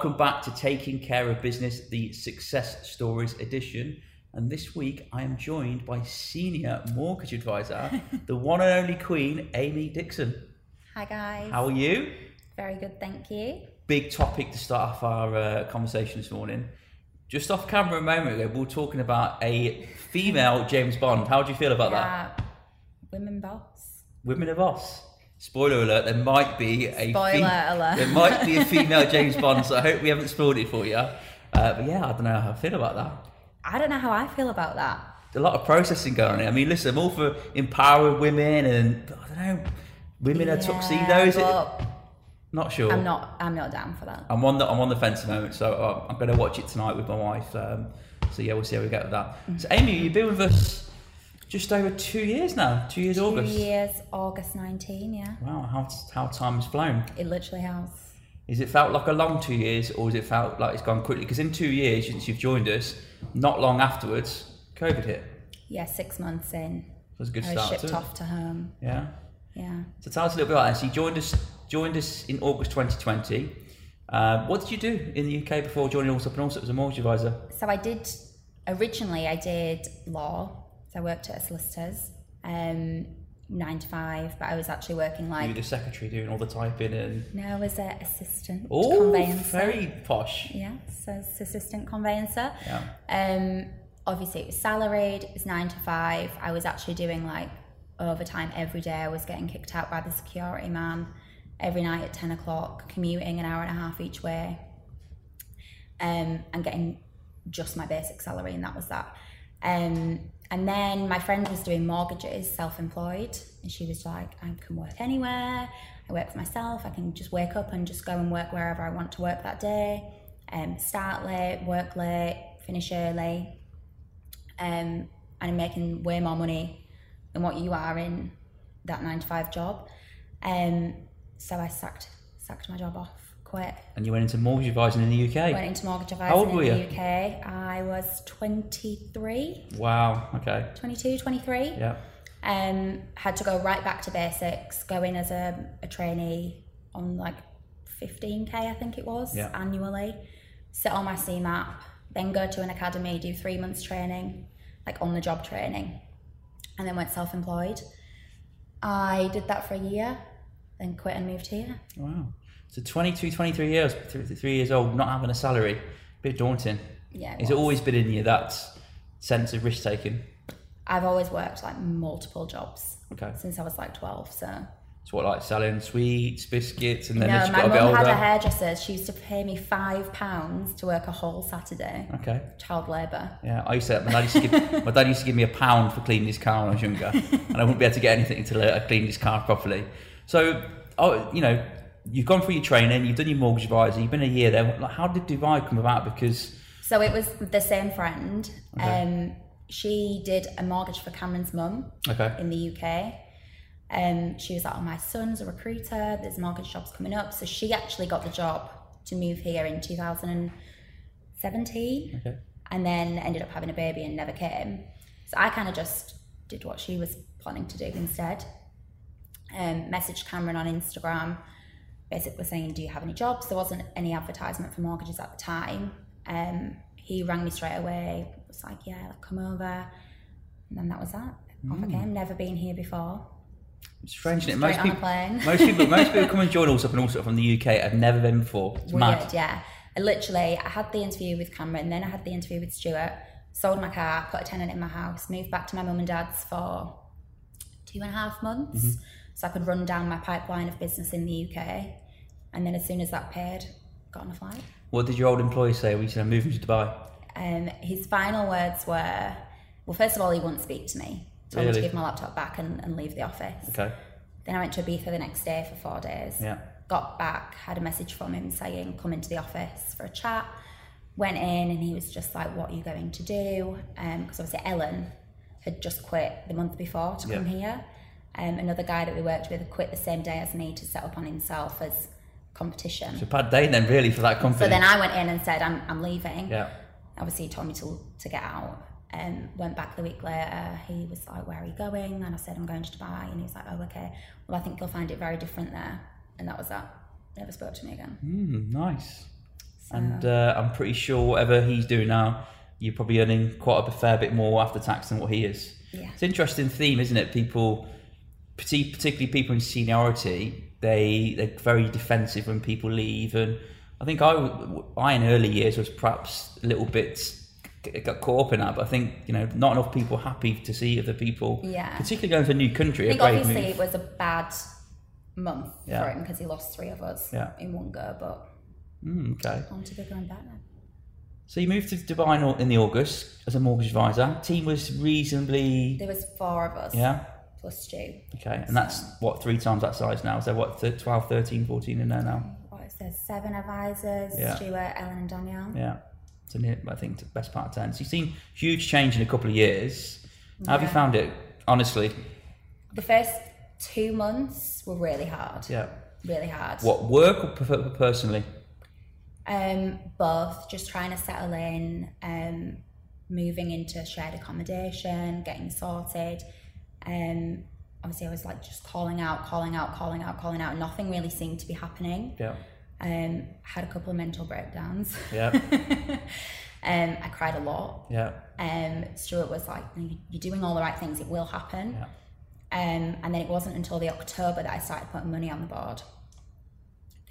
Welcome back to Taking Care of Business, the Success Stories edition. And this week I am joined by Senior Mortgage Advisor, the one and only Queen, Amy Dixon. Hi guys. How are you? Very good, thank you. Big topic to start off our uh, conversation this morning. Just off camera a moment ago, we were talking about a female James Bond. How do you feel about that? Women boss. Women of Us. Spoiler alert: there might be a Spoiler alert. there might be a female James Bond. So I hope we haven't spoiled it for you. Uh, but yeah, I don't know how I feel about that. I don't know how I feel about that. A lot of processing going on. here. I mean, listen, I'm all for empowering women, and I don't know, women are Yeah, tuxedos. but Not sure. I'm not. I'm not down for that. I'm on the I'm on the fence at the moment, so uh, I'm going to watch it tonight with my wife. Um, so yeah, we'll see how we get with that. So Amy, you've been with us just over two years now. Two years Two August. years, August 19. Yeah, Wow, how how time has flown. it literally has. Is it felt like a long two years, or has it felt like it's gone quickly? Because in two years since you've joined us, not long afterwards, COVID hit. Yeah, six months in, So it was a good I was start shipped to it. off to home. Yeah. Yeah. So tell us a little bit about that. So you joined us joined us in August 2020. Uh, what did you do in the UK before joining Allsop and Allsop as a mortgage advisor? So I did originally. I did law. So I worked at a solicitor's, um, nine to five. But I was actually working you like were the secretary doing all the typing and no, I was an assistant oh, conveyancer. very posh. Yeah, so it's assistant conveyancer. Yeah. Um, obviously it was salaried. It was nine to five. I was actually doing like overtime every day. I was getting kicked out by the security man every night at ten o'clock, commuting an hour and a half each way, um, and getting just my basic salary, and that was that. Um, and then my friend was doing mortgages, self-employed, and she was like, "I can work anywhere. I work for myself. I can just wake up and just go and work wherever I want to work that day. Um, start late, work late, finish early, um, and I'm making way more money than what you are in that nine to five job. Um, so I sacked sacked my job off, quit, And you went into mortgage advising in the UK. went into mortgage advising in you? the UK. I was 23, Wow. Okay. 22, 23. Yeah. Um, had to go right back to basics, go in as a, a trainee on like 15k, I think it was, Yeah. annually, sit on my CeMAP, then go to an academy, do three months training, like on the job training, and then went self employed. I did that for a year, then quit and moved here. Wow. So 22, 23 years, th- three years old, not having a salary, a bit daunting. Yeah. it Has it always been in you that sense of risk taking? I've always worked like multiple jobs Okay. since I was like 12, so. So what, like selling sweets, biscuits, and then no, my got a bit mum had a hairdresser. She used to pay me five pounds to work a whole Saturday. Okay. Child labour. Yeah, I used to. My dad used to give my dad used to give me a pound for cleaning his car when I was younger, and I wouldn't be able to get anything until I cleaned his car properly. So, oh, you know, you've gone through your training, you've done your mortgage advisor, you've been a year there. Like, how did Dubai come about? Because So it was the same friend. Okay. Um, she did a mortgage for Cameron's mum okay, in the UK. Um, she was like, "Oh, my son's a recruiter. There's mortgage jobs coming up." So she actually got the job to move here in 2017, okay, and then ended up having a baby and never came. So I kind of just did what she was planning to do instead. Um, messaged Cameron on Instagram, basically saying, "Do you have any jobs?" There wasn't any advertisement for mortgages at the time. Um, he rang me straight away. Was like, "Yeah, like, come over," and then that was that. Off I came. Never been here before. it's strange. Isn't it? Most people, plane. most people, most people come and join Allsop and Allsop from the UK. I've never been before. It's Weird, mad. yeah. I literally, I had the interview with Cameron, then I had the interview with Stuart. Sold my car, put a tenant in my house, moved back to my mum and dad's for two and a half months, Mm-hmm. so I could run down my pipeline of business in the UK. And then as soon as that paid, got on a flight. What did your old employer say? We said moving to Dubai. Um, his final words were, well, first of all, he wouldn't speak to me. Told me to give my laptop back and, and leave the office. Okay. Then I went to Ibiza the next day for four days. Yeah. Got back, had a message from him saying, come into the office for a chat. Went in and he was just like, what are you going to do? Because obviously Ellen had just quit the month before to come here. Um, another guy that we worked with quit the same day as me to set up on himself as competition. So bad day then, really, for that company. So then I went in and said, I'm, I'm leaving. yeah. Obviously, he told me to, to get out. Um, went back the week later. He was like, Where are you going? And I said, I'm going to Dubai. And he was like, Oh, okay. Well, I think you'll find it very different there. And that was that. Never spoke to me again. Mm, nice. and uh, I'm pretty sure whatever he's doing now, you're probably earning quite a fair bit more after tax than what he is. Yeah. It's an interesting theme, isn't it? People, particularly people in seniority, they they're very defensive when people leave, and I think I, I in early years was perhaps a little bit got caught up in that, but I think you know not enough people happy to see other people, Yeah. particularly going to a new country. I think obviously move. it was a bad month Yeah. for him because he lost three of us Yeah. in one go, but Mm, okay. on to bigger and better. So you moved to Dubai in, in the August as a mortgage advisor. Team was reasonably, There was four of us yeah, plus Stu. okay. And that's what three times that size now. So what, th- 12, 13, 14 in there now? What is there? Seven advisors, Yeah. Stuart, Ellen and Danielle. Yeah. So near, I think the best part of 10. So you've seen huge change in a couple of years. How have you found it, honestly? The first two months were really hard. Yeah. Really hard. What, work or personally? Um, both, just trying to settle in, um, moving into shared accommodation, getting sorted. Um, obviously, I was like just calling out, calling out, calling out, calling out. Nothing really seemed to be happening. Yeah. Um, had a couple of mental breakdowns. Yeah. um, I cried a lot. Yeah. Um, Stuart was like, "You- "You're doing all the right things. It will happen." Yeah. Um, and then it wasn't until the October that I started putting money on the board.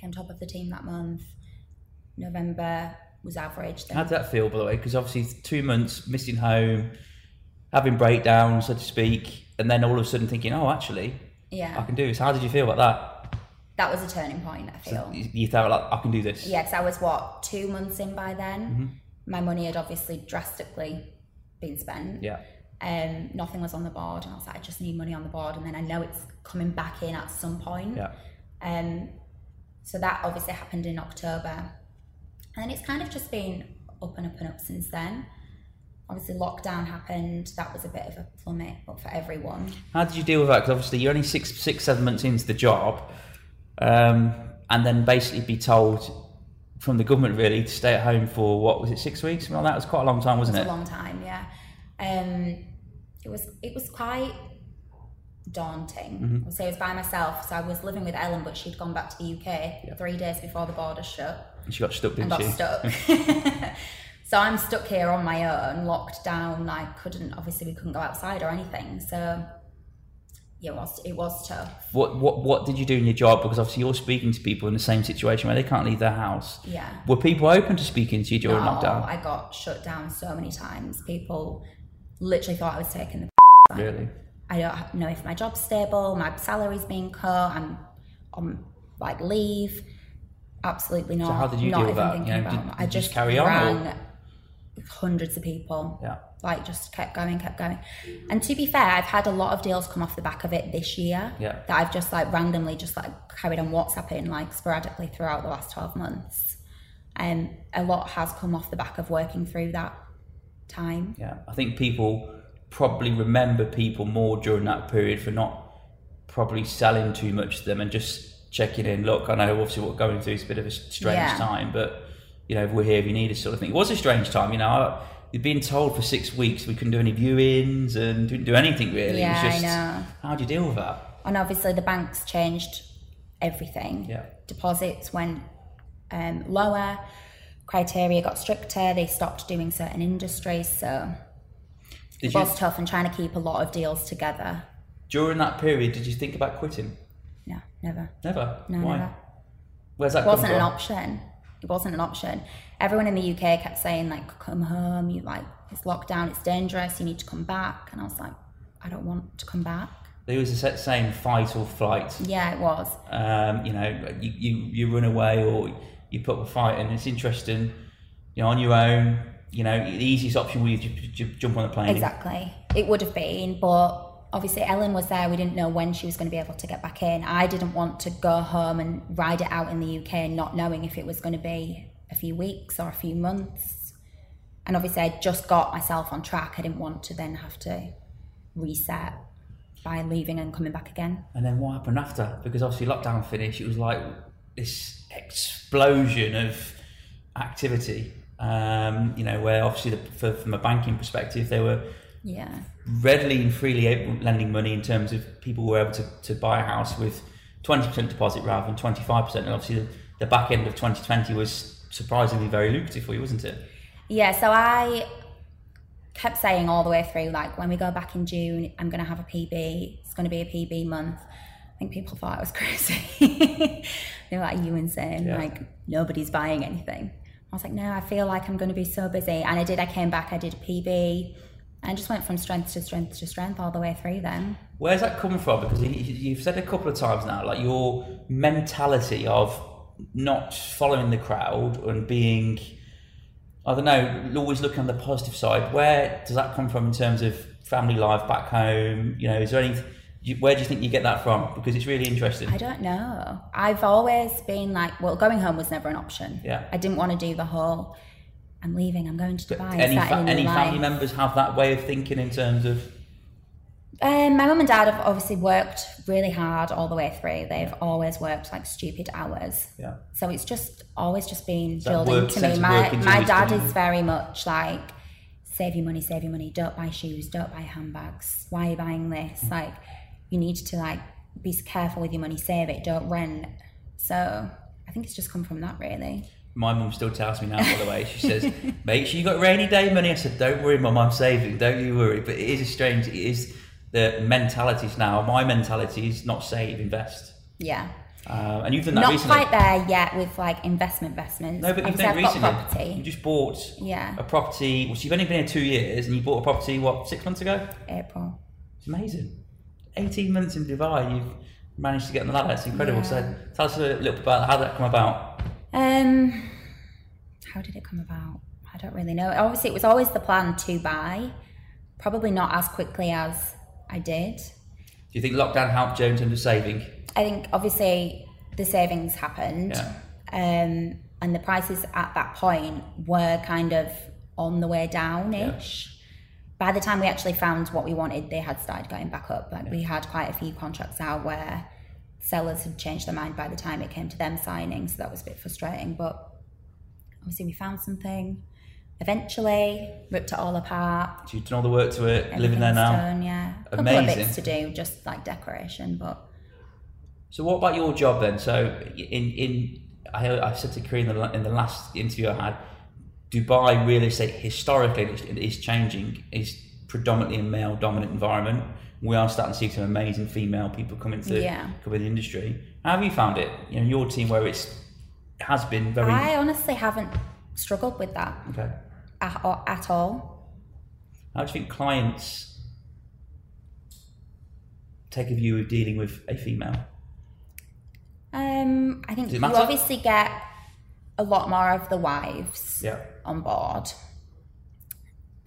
Came top of the team that month. November was average. Then How did that feel, by the way? Because obviously, two months missing home, having breakdowns, so to speak, and then all of a sudden thinking, oh, actually, yeah, I can do this. How did you feel about that That was a turning point. I feel. You, you thought, like, I can do this. Yeah, because I was what two months in by then. Mm-hmm. My money had obviously drastically been spent. Yeah. Um, nothing was on the board, and I was like, I just need money on the board, and then I know it's coming back in at some point. Yeah. Um, so that obviously happened in October. And then it's kind of just been up and up and up since then. Obviously, lockdown happened. That was a bit of a plummet but for everyone. How did you deal with that? Because obviously, you're only six, six, seven months into the job, um, and then basically be told from the government really to stay at home for what was it, six weeks? Well, that was quite a long time, wasn't It it? a long time, yeah. Um, it was it was quite daunting. Mm-hmm. I'll say I was by myself, so I was living with Ellen, but she'd gone back to the UK three days before the border shut. And she got stuck, didn't got she? stuck. so I'm stuck here on my own, locked down. I couldn't, obviously, we couldn't go outside or anything. So yeah, it was it was tough. What, what, what did you do in your job? Because obviously, you're speaking to people in the same situation where they can't leave their house. Yeah. Were people open to speaking to you during No, lockdown? I got shut down so many times. People literally thought I was taking the. Really? I don't know if my job's stable, my salary's being cut, I'm on like leave. Absolutely not. how did you not deal with that? You know, did- it. I just just carry on, or- hundreds of people. Yeah. Like just kept going, kept going. And to be fair, I've had a lot of deals come off the back of it this year. Yeah. That I've just like randomly just like carried on WhatsApping like sporadically throughout the last 12 months. And a lot has come off the back of working through that time. Yeah, I think people probably remember people more during that period for not probably selling too much to them and just checking in. Look, I know obviously what we're going through is a bit of a strange Yeah. time, but you know, we're here if you need us, sort of thing. It was a strange time, you know. I- You'd been told for six weeks we couldn't do any viewings and didn't do anything really. Yeah, it was I just, know. How do you deal with that? And obviously the banks changed everything. Yeah. Deposits went um, lower, criteria got stricter, they stopped doing certain industries. So Did it you was tough and trying to keep a lot of deals together. during that period? Did you think about quitting? No, never. Never. No, Why? never. Where's that It wasn't come an option. It wasn't an option. Everyone in the UK kept saying like, "Come home. You like it's lockdown. It's dangerous. You need to come back." And I was like, "I don't want to come back." There was a set saying fight or flight. Yeah, it was. um, you know, you, you, you run away or you put up a fight, and it's interesting, you know, on your own, you know, the easiest option would be to jump on a plane. Exactly. It would have been, but obviously Ellen was there. We didn't know when she was going to be able to get back in. I didn't want to go home and ride it out in the UK, not knowing if it was going to be a few weeks or a few months. And obviously, I just got myself on track. I didn't want to then have to reset by leaving and coming back again. And then what happened after? Because obviously lockdown finished, it was like this explosion of activity. Um, you know, where obviously the, for, from a banking perspective, they were Yeah. Readily and freely lending money in terms of people were able to, to buy a house with 20% deposit rather than 25%. And obviously, the, the back end of 2020 was surprisingly very lucrative for you, wasn't it? Yeah, so I kept saying all the way through, like, when we go back in June, I'm going to have a PB. It's going to be a PB month. I think people thought I was crazy. they were like, you insane. Yeah. Like, nobody's buying anything. I was like, no, I feel like I'm going to be so busy. And I did. I came back, I did a PB. And just went from strength to strength to strength all the way through then. Where's that coming from? Because you- you've said a couple of times now, like your mentality of not following the crowd and being, I don't know, always looking on the positive side. Where does that come from in terms of family life back home? You know, is there any? Where do you think you get that from? Because it's really interesting. I don't know. I've always been like, well, going home was never an option. Yeah. I didn't want to do the whole, I'm leaving, I'm going to Dubai. any fa- any family members have that way of thinking in terms of Um, my mum and dad have obviously worked really hard all the way through. They've always worked like stupid hours. yeah. So it's just always just been drilled into me. My my dad is very much like save your money, save your money. Don't buy shoes. Don't buy handbags. Why are you buying this? Mm. Like you need to like be careful with your money. Save it. Don't rent. So I think it's just come from that really. My mum still tells me now, by the way. She says, "Make sure you got rainy day money." I said, "Don't worry, mum, I'm saving. Don't you worry." But it is a strange. It is the mentalities now. My mentality is not save, invest. Yeah. Um, and you've done that Not recently. quite there yet with like investment investments. No, but you've done it I've got recently. You just bought Yeah. a property. Well, so you've only been here two years, and you bought a property what six months ago? April. It's amazing. Eighteen months in Dubai, you've managed to get on the ladder. It's incredible. Yeah. So tell us a little bit about how that come about. Um, how did it come about? I don't really know. Obviously, it was always the plan to buy, probably not as quickly as I did. Do you think lockdown helped you in terms of saving? I think obviously the savings happened, Yeah. um, and the prices at that point were kind of on the way down ish. By the time we actually found what we wanted, they had started going back up. Like we had quite a few contracts out where sellers had changed their mind by the time it came to them signing, so that was a bit frustrating. But obviously, we found something. Eventually, ripped it all apart. So you've done all the work to it, living there now. Done, yeah, a couple of Amazing. bits to do, just like decoration, but So what about your job then? So in in I, I said to Korea in the, in the last interview I had, Dubai real estate historically is, is changing. is predominantly a male dominant environment. We are starting to see some amazing female people come into Yeah. come into the industry. How have you found it? You know, your team where it's has been very I honestly haven't struggled with that okay. at, at all. How do you think clients take a view of dealing with a female? Um, I think you obviously get a lot more of the wives Yeah. on board.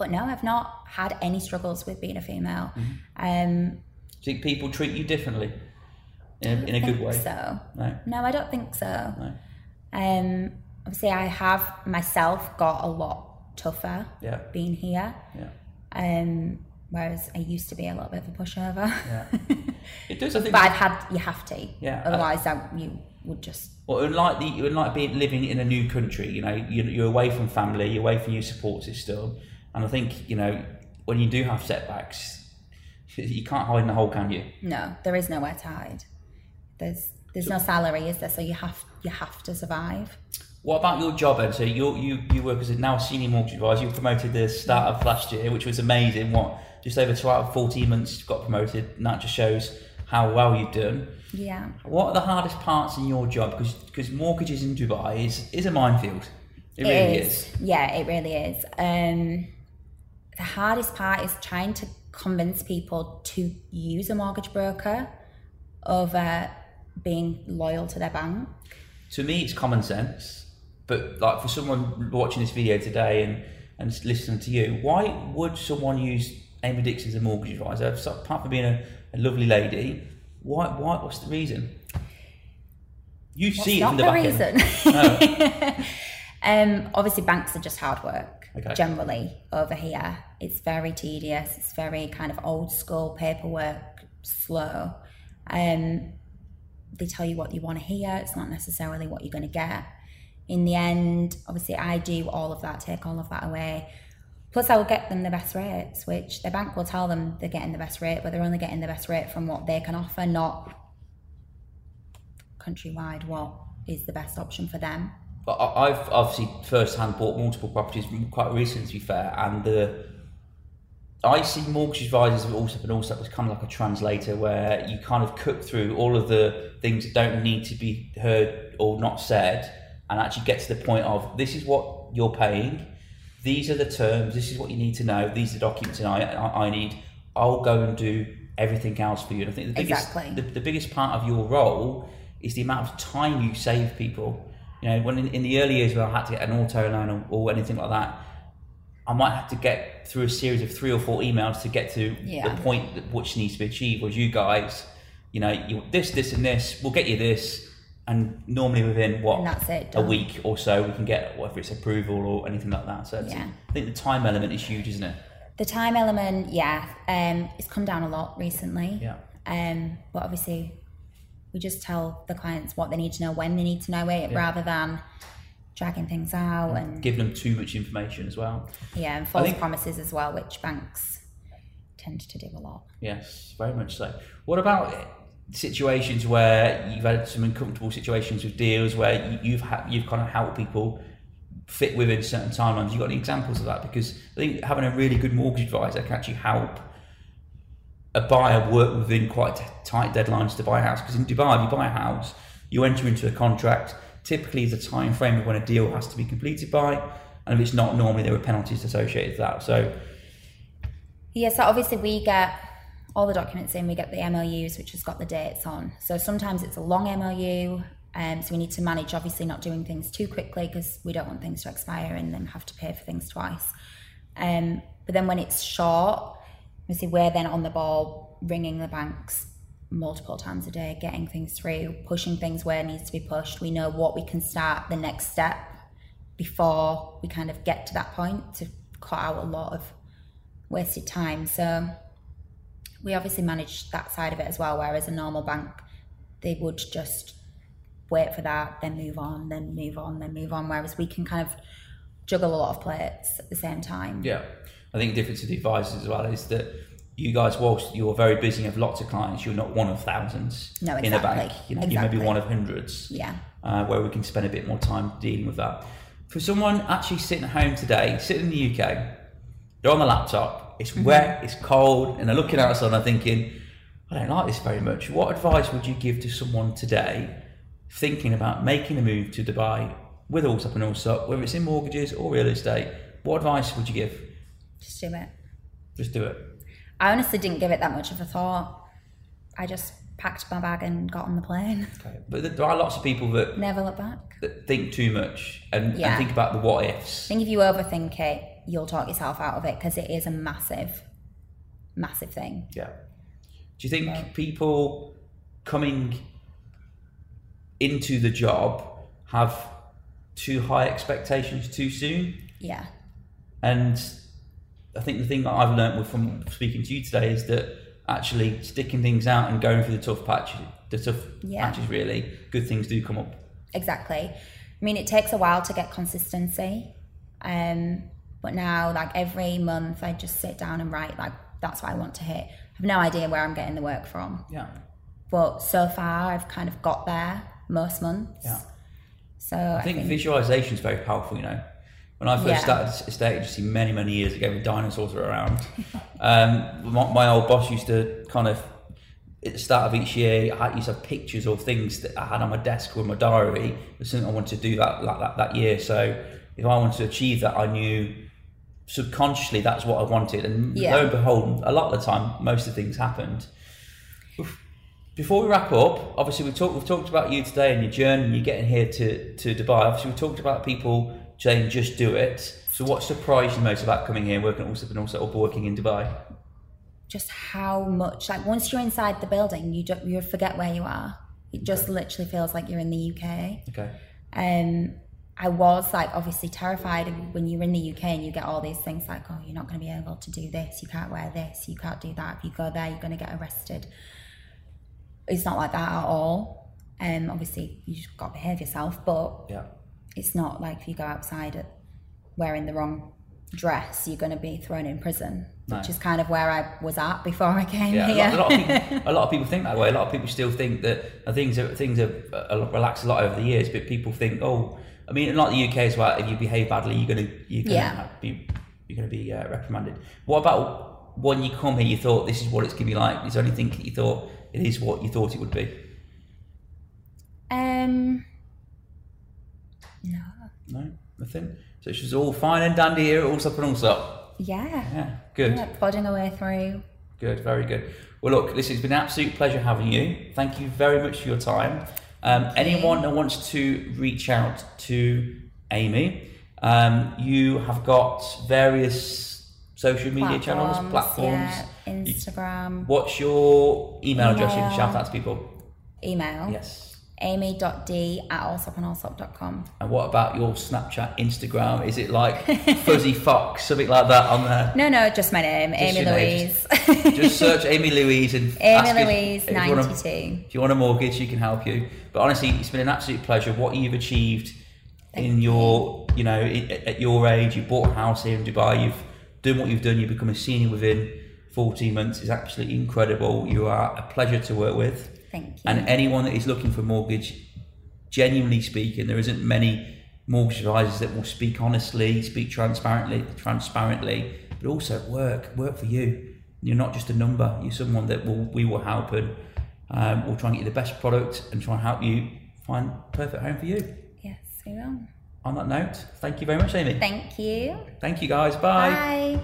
But no, I've not had any struggles with being a female. Mm-hmm. Um, Do you think people treat you differently in don't in a good way? So No. no, I don't think so. No. Um, obviously, I have myself got a lot tougher Yeah. being here. Yeah. Um, whereas I used to be a little bit of a pushover. Yeah. It does, I think. but I've had you have to. Yeah. Otherwise, I, you would just Well, unlike the, unlike being living in a new country, you know, you're, you're away from family, you're away from your support system, and I think you know when you do have setbacks, you can't hide in the hole, can you? No, there is nowhere to hide. There's there's no salary, is there? So you have you have to survive. What about your job then? So you you you work as a now senior mortgage advisor. You were promoted the start of last year, which was amazing. What just over 12, 14 months you got promoted, and that just shows how well you've done. Yeah. What are the hardest parts in your job? Because because mortgages in Dubai is is a minefield. It really is. Yeah, it really is. Um, the hardest part is trying to convince people to use a mortgage broker over being loyal to their bank. to me it's common sense but like for someone watching this video today and and listening to you why would someone use amy dixon as a mortgage advisor? So, apart from being a, a lovely lady why why what's the reason? You What's see it not from the, the back reason? um, obviously, banks are just hard work Okay. generally over here. It's very tedious. It's very kind of old school paperwork, slow. Um, they tell you what you want to hear. It's not necessarily what you're going to get. In the end, obviously, I do all of that, take all of that away. Plus, I will get them the best rates, which the bank will tell them they're getting the best rate, but they're only getting the best rate from what they can offer, not countrywide what is the best option for them. But I- I've obviously first-hand bought multiple properties quite recently, to be fair, and the I see mortgage advisors of Allsop and Allsop as kind of like a translator where you kind of cook through all of the things that don't need to be heard or not said and actually get to the point of this is what you're paying, these are the terms, this is what you need to know, these are the documents and I, I, I need, I'll go and do everything else for you. And I think the biggest, Exactly. the, the biggest part of your role is the amount of time you save people. You know, when in, in the early years where I had to get an auto loan or, or anything like that, I might have to get through a series of three or four emails to get to Yeah. the point that which needs to be achieved. Was you guys, you know, you this, this, and this, we'll get you this, and normally within what it, a week or so, we can get whether it's approval or anything like that. So Yeah. I think the time element is huge, isn't it? The time element, yeah, um, it's come down a lot recently. Yeah. Um, but obviously, we just tell the clients what they need to know when they need to know it, rather than dragging things out mm. and giving them too much information as well. yeah, and false think- promises as well, which banks tend to do a lot. Yes, very much so. What about situations where you've had some uncomfortable situations with deals where you- you've had you've kind of helped people fit within certain timelines? You got any examples of that? Because I think having a really good mortgage advisor can actually help a buyer work within quite tight deadlines to buy a house. Because in Dubai, if you buy a house, you enter into a contract. Typically, a time frame of when a deal has to be completed by, and if it's not, normally there are penalties associated with that. So Yeah, so obviously we get all the documents in, we get the MOUs, which has got the dates on. So sometimes it's a long MOU, um, so we need to manage obviously not doing things too quickly because we don't want things to expire and then have to pay for things twice. Um, but then when it's short, obviously we're then on the ball, ringing the banks multiple times a day, getting things through, pushing things where it needs to be pushed. We know what we can start the next step before we kind of get to that point to cut out a lot of wasted time. So we obviously manage that side of it as well. Whereas a normal bank, they would just wait for that, then move on, then move on, then move on. Whereas we can kind of juggle a lot of plates at the same time. Yeah, I think the difference with the advisors as well is that you guys, whilst you're very busy and have lots of clients, you're not one of thousands No, in a bank. You know, you may be one of hundreds. Yeah. Uh, where we can spend a bit more time dealing with that. For someone actually sitting at home today, sitting in the UK, they're on the laptop, it's Mm-hmm. wet, it's cold, and they're looking outside and they're thinking, I don't like this very much. What advice would you give to someone today thinking about making a move to Dubai with Allsop and Allsop, whether it's in mortgages or real estate? What advice would you give? Just do it. Just do it. I honestly didn't give it that much of a thought. I just packed my bag and got on the plane. Okay. But there are lots of people that, Never look back. that think too much and, Yeah. and think about the what ifs. I think if you overthink it, you'll talk yourself out of it because it is a massive, massive thing. Yeah. Do you think people coming into the job have too high expectations too soon? Yeah. And I think the thing that I've learned from speaking to you today is that actually sticking things out and going through the tough patches, the tough Yeah. patches, really, good things do come up. Exactly. I mean, it takes a while to get consistency. Um, but now, like every month, I just sit down and write, like, that's what I want to hit. I have no idea where I'm getting the work from. Yeah. But so far, I've kind of got there most months. Yeah. So I, I think, visualization is very powerful, you know. When I first Yeah. started estate agency many, many years ago when dinosaurs were around, um, my, my old boss used to kind of, at the start of each year, I used to have pictures or things that I had on my desk or in my diary. Was something I wanted to do that, that, that, that year. So if I wanted to achieve that, I knew subconsciously that's what I wanted. And Yeah. lo and behold, a lot of the time, most of the things happened. Before we wrap up, obviously we've talked we've talked about you today and your journey and you getting here to, to Dubai. Obviously we talked about people saying just do it. So what surprised you most about coming here, working at Allsop and Allsop working in Dubai? just how much, like, once you're inside the building, you don't, you forget where you are. It just literally feels like you're in the UK. Okay. um, I was like obviously terrified when you're in the UK and you get all these things like, oh, you're not going to be able to do this, you can't wear this, you can't do that. If you go there, you're going to get arrested. It's not like that at all. Um, obviously, you just got to behave yourself, but Yeah. It's not like if you go outside at wearing the wrong dress, you're going to be thrown in prison, which is kind of where I was at before I came Yeah, a here. lot, a, lot of people, a lot of people think that way. A lot of people still think that uh, things are things have uh, relaxed a lot over the years, but people think, oh, I mean, like the UK as well. If you behave badly, you're gonna you're gonna Yeah. be you're gonna be uh, reprimanded. What about when you come here? You thought this is what it's gonna be like. Is there anything that you thought it is what you thought it would be? Um, no. No, nothing. So she's all fine and dandy here, all up and all up. Yeah. Yeah, good. Yeah, plodding away through. Good, very good. Well, look, listen, it's been an absolute pleasure having you. Thank you very much for your time. Um, anyone that wants to reach out to Amy, um, you have got various social media channels, platforms. Yeah, Instagram, What's your email address? You can shout out to people. email. Yes. amy.d at allsopandallsop.com. And allsop.com. And what about your Snapchat, Instagram? Is it like Fuzzy Fox, something like that on there? No, no, just my name, Amy your name, Louise. Just search Amy Louise and Amy if- Louise, if you 92. If you want a mortgage, she can help you. But honestly, it's been an absolute pleasure. What you've achieved in your, you know, at your age, you bought a house here in Dubai. You've done what you've done. You've become a senior within 14 months. is absolutely incredible. You are a pleasure to work with. Thank you. And anyone that is looking for a mortgage, genuinely speaking, there isn't many mortgage advisors that will speak honestly, speak transparently, transparently, but also work, work for you. You're not just a number. You're someone that will we will help and um, we'll try and get you the best product and try and help you find perfect home for you. yes, we will. On that note, thank you very much, Amy. Thank you. Thank you, guys. Bye. Bye.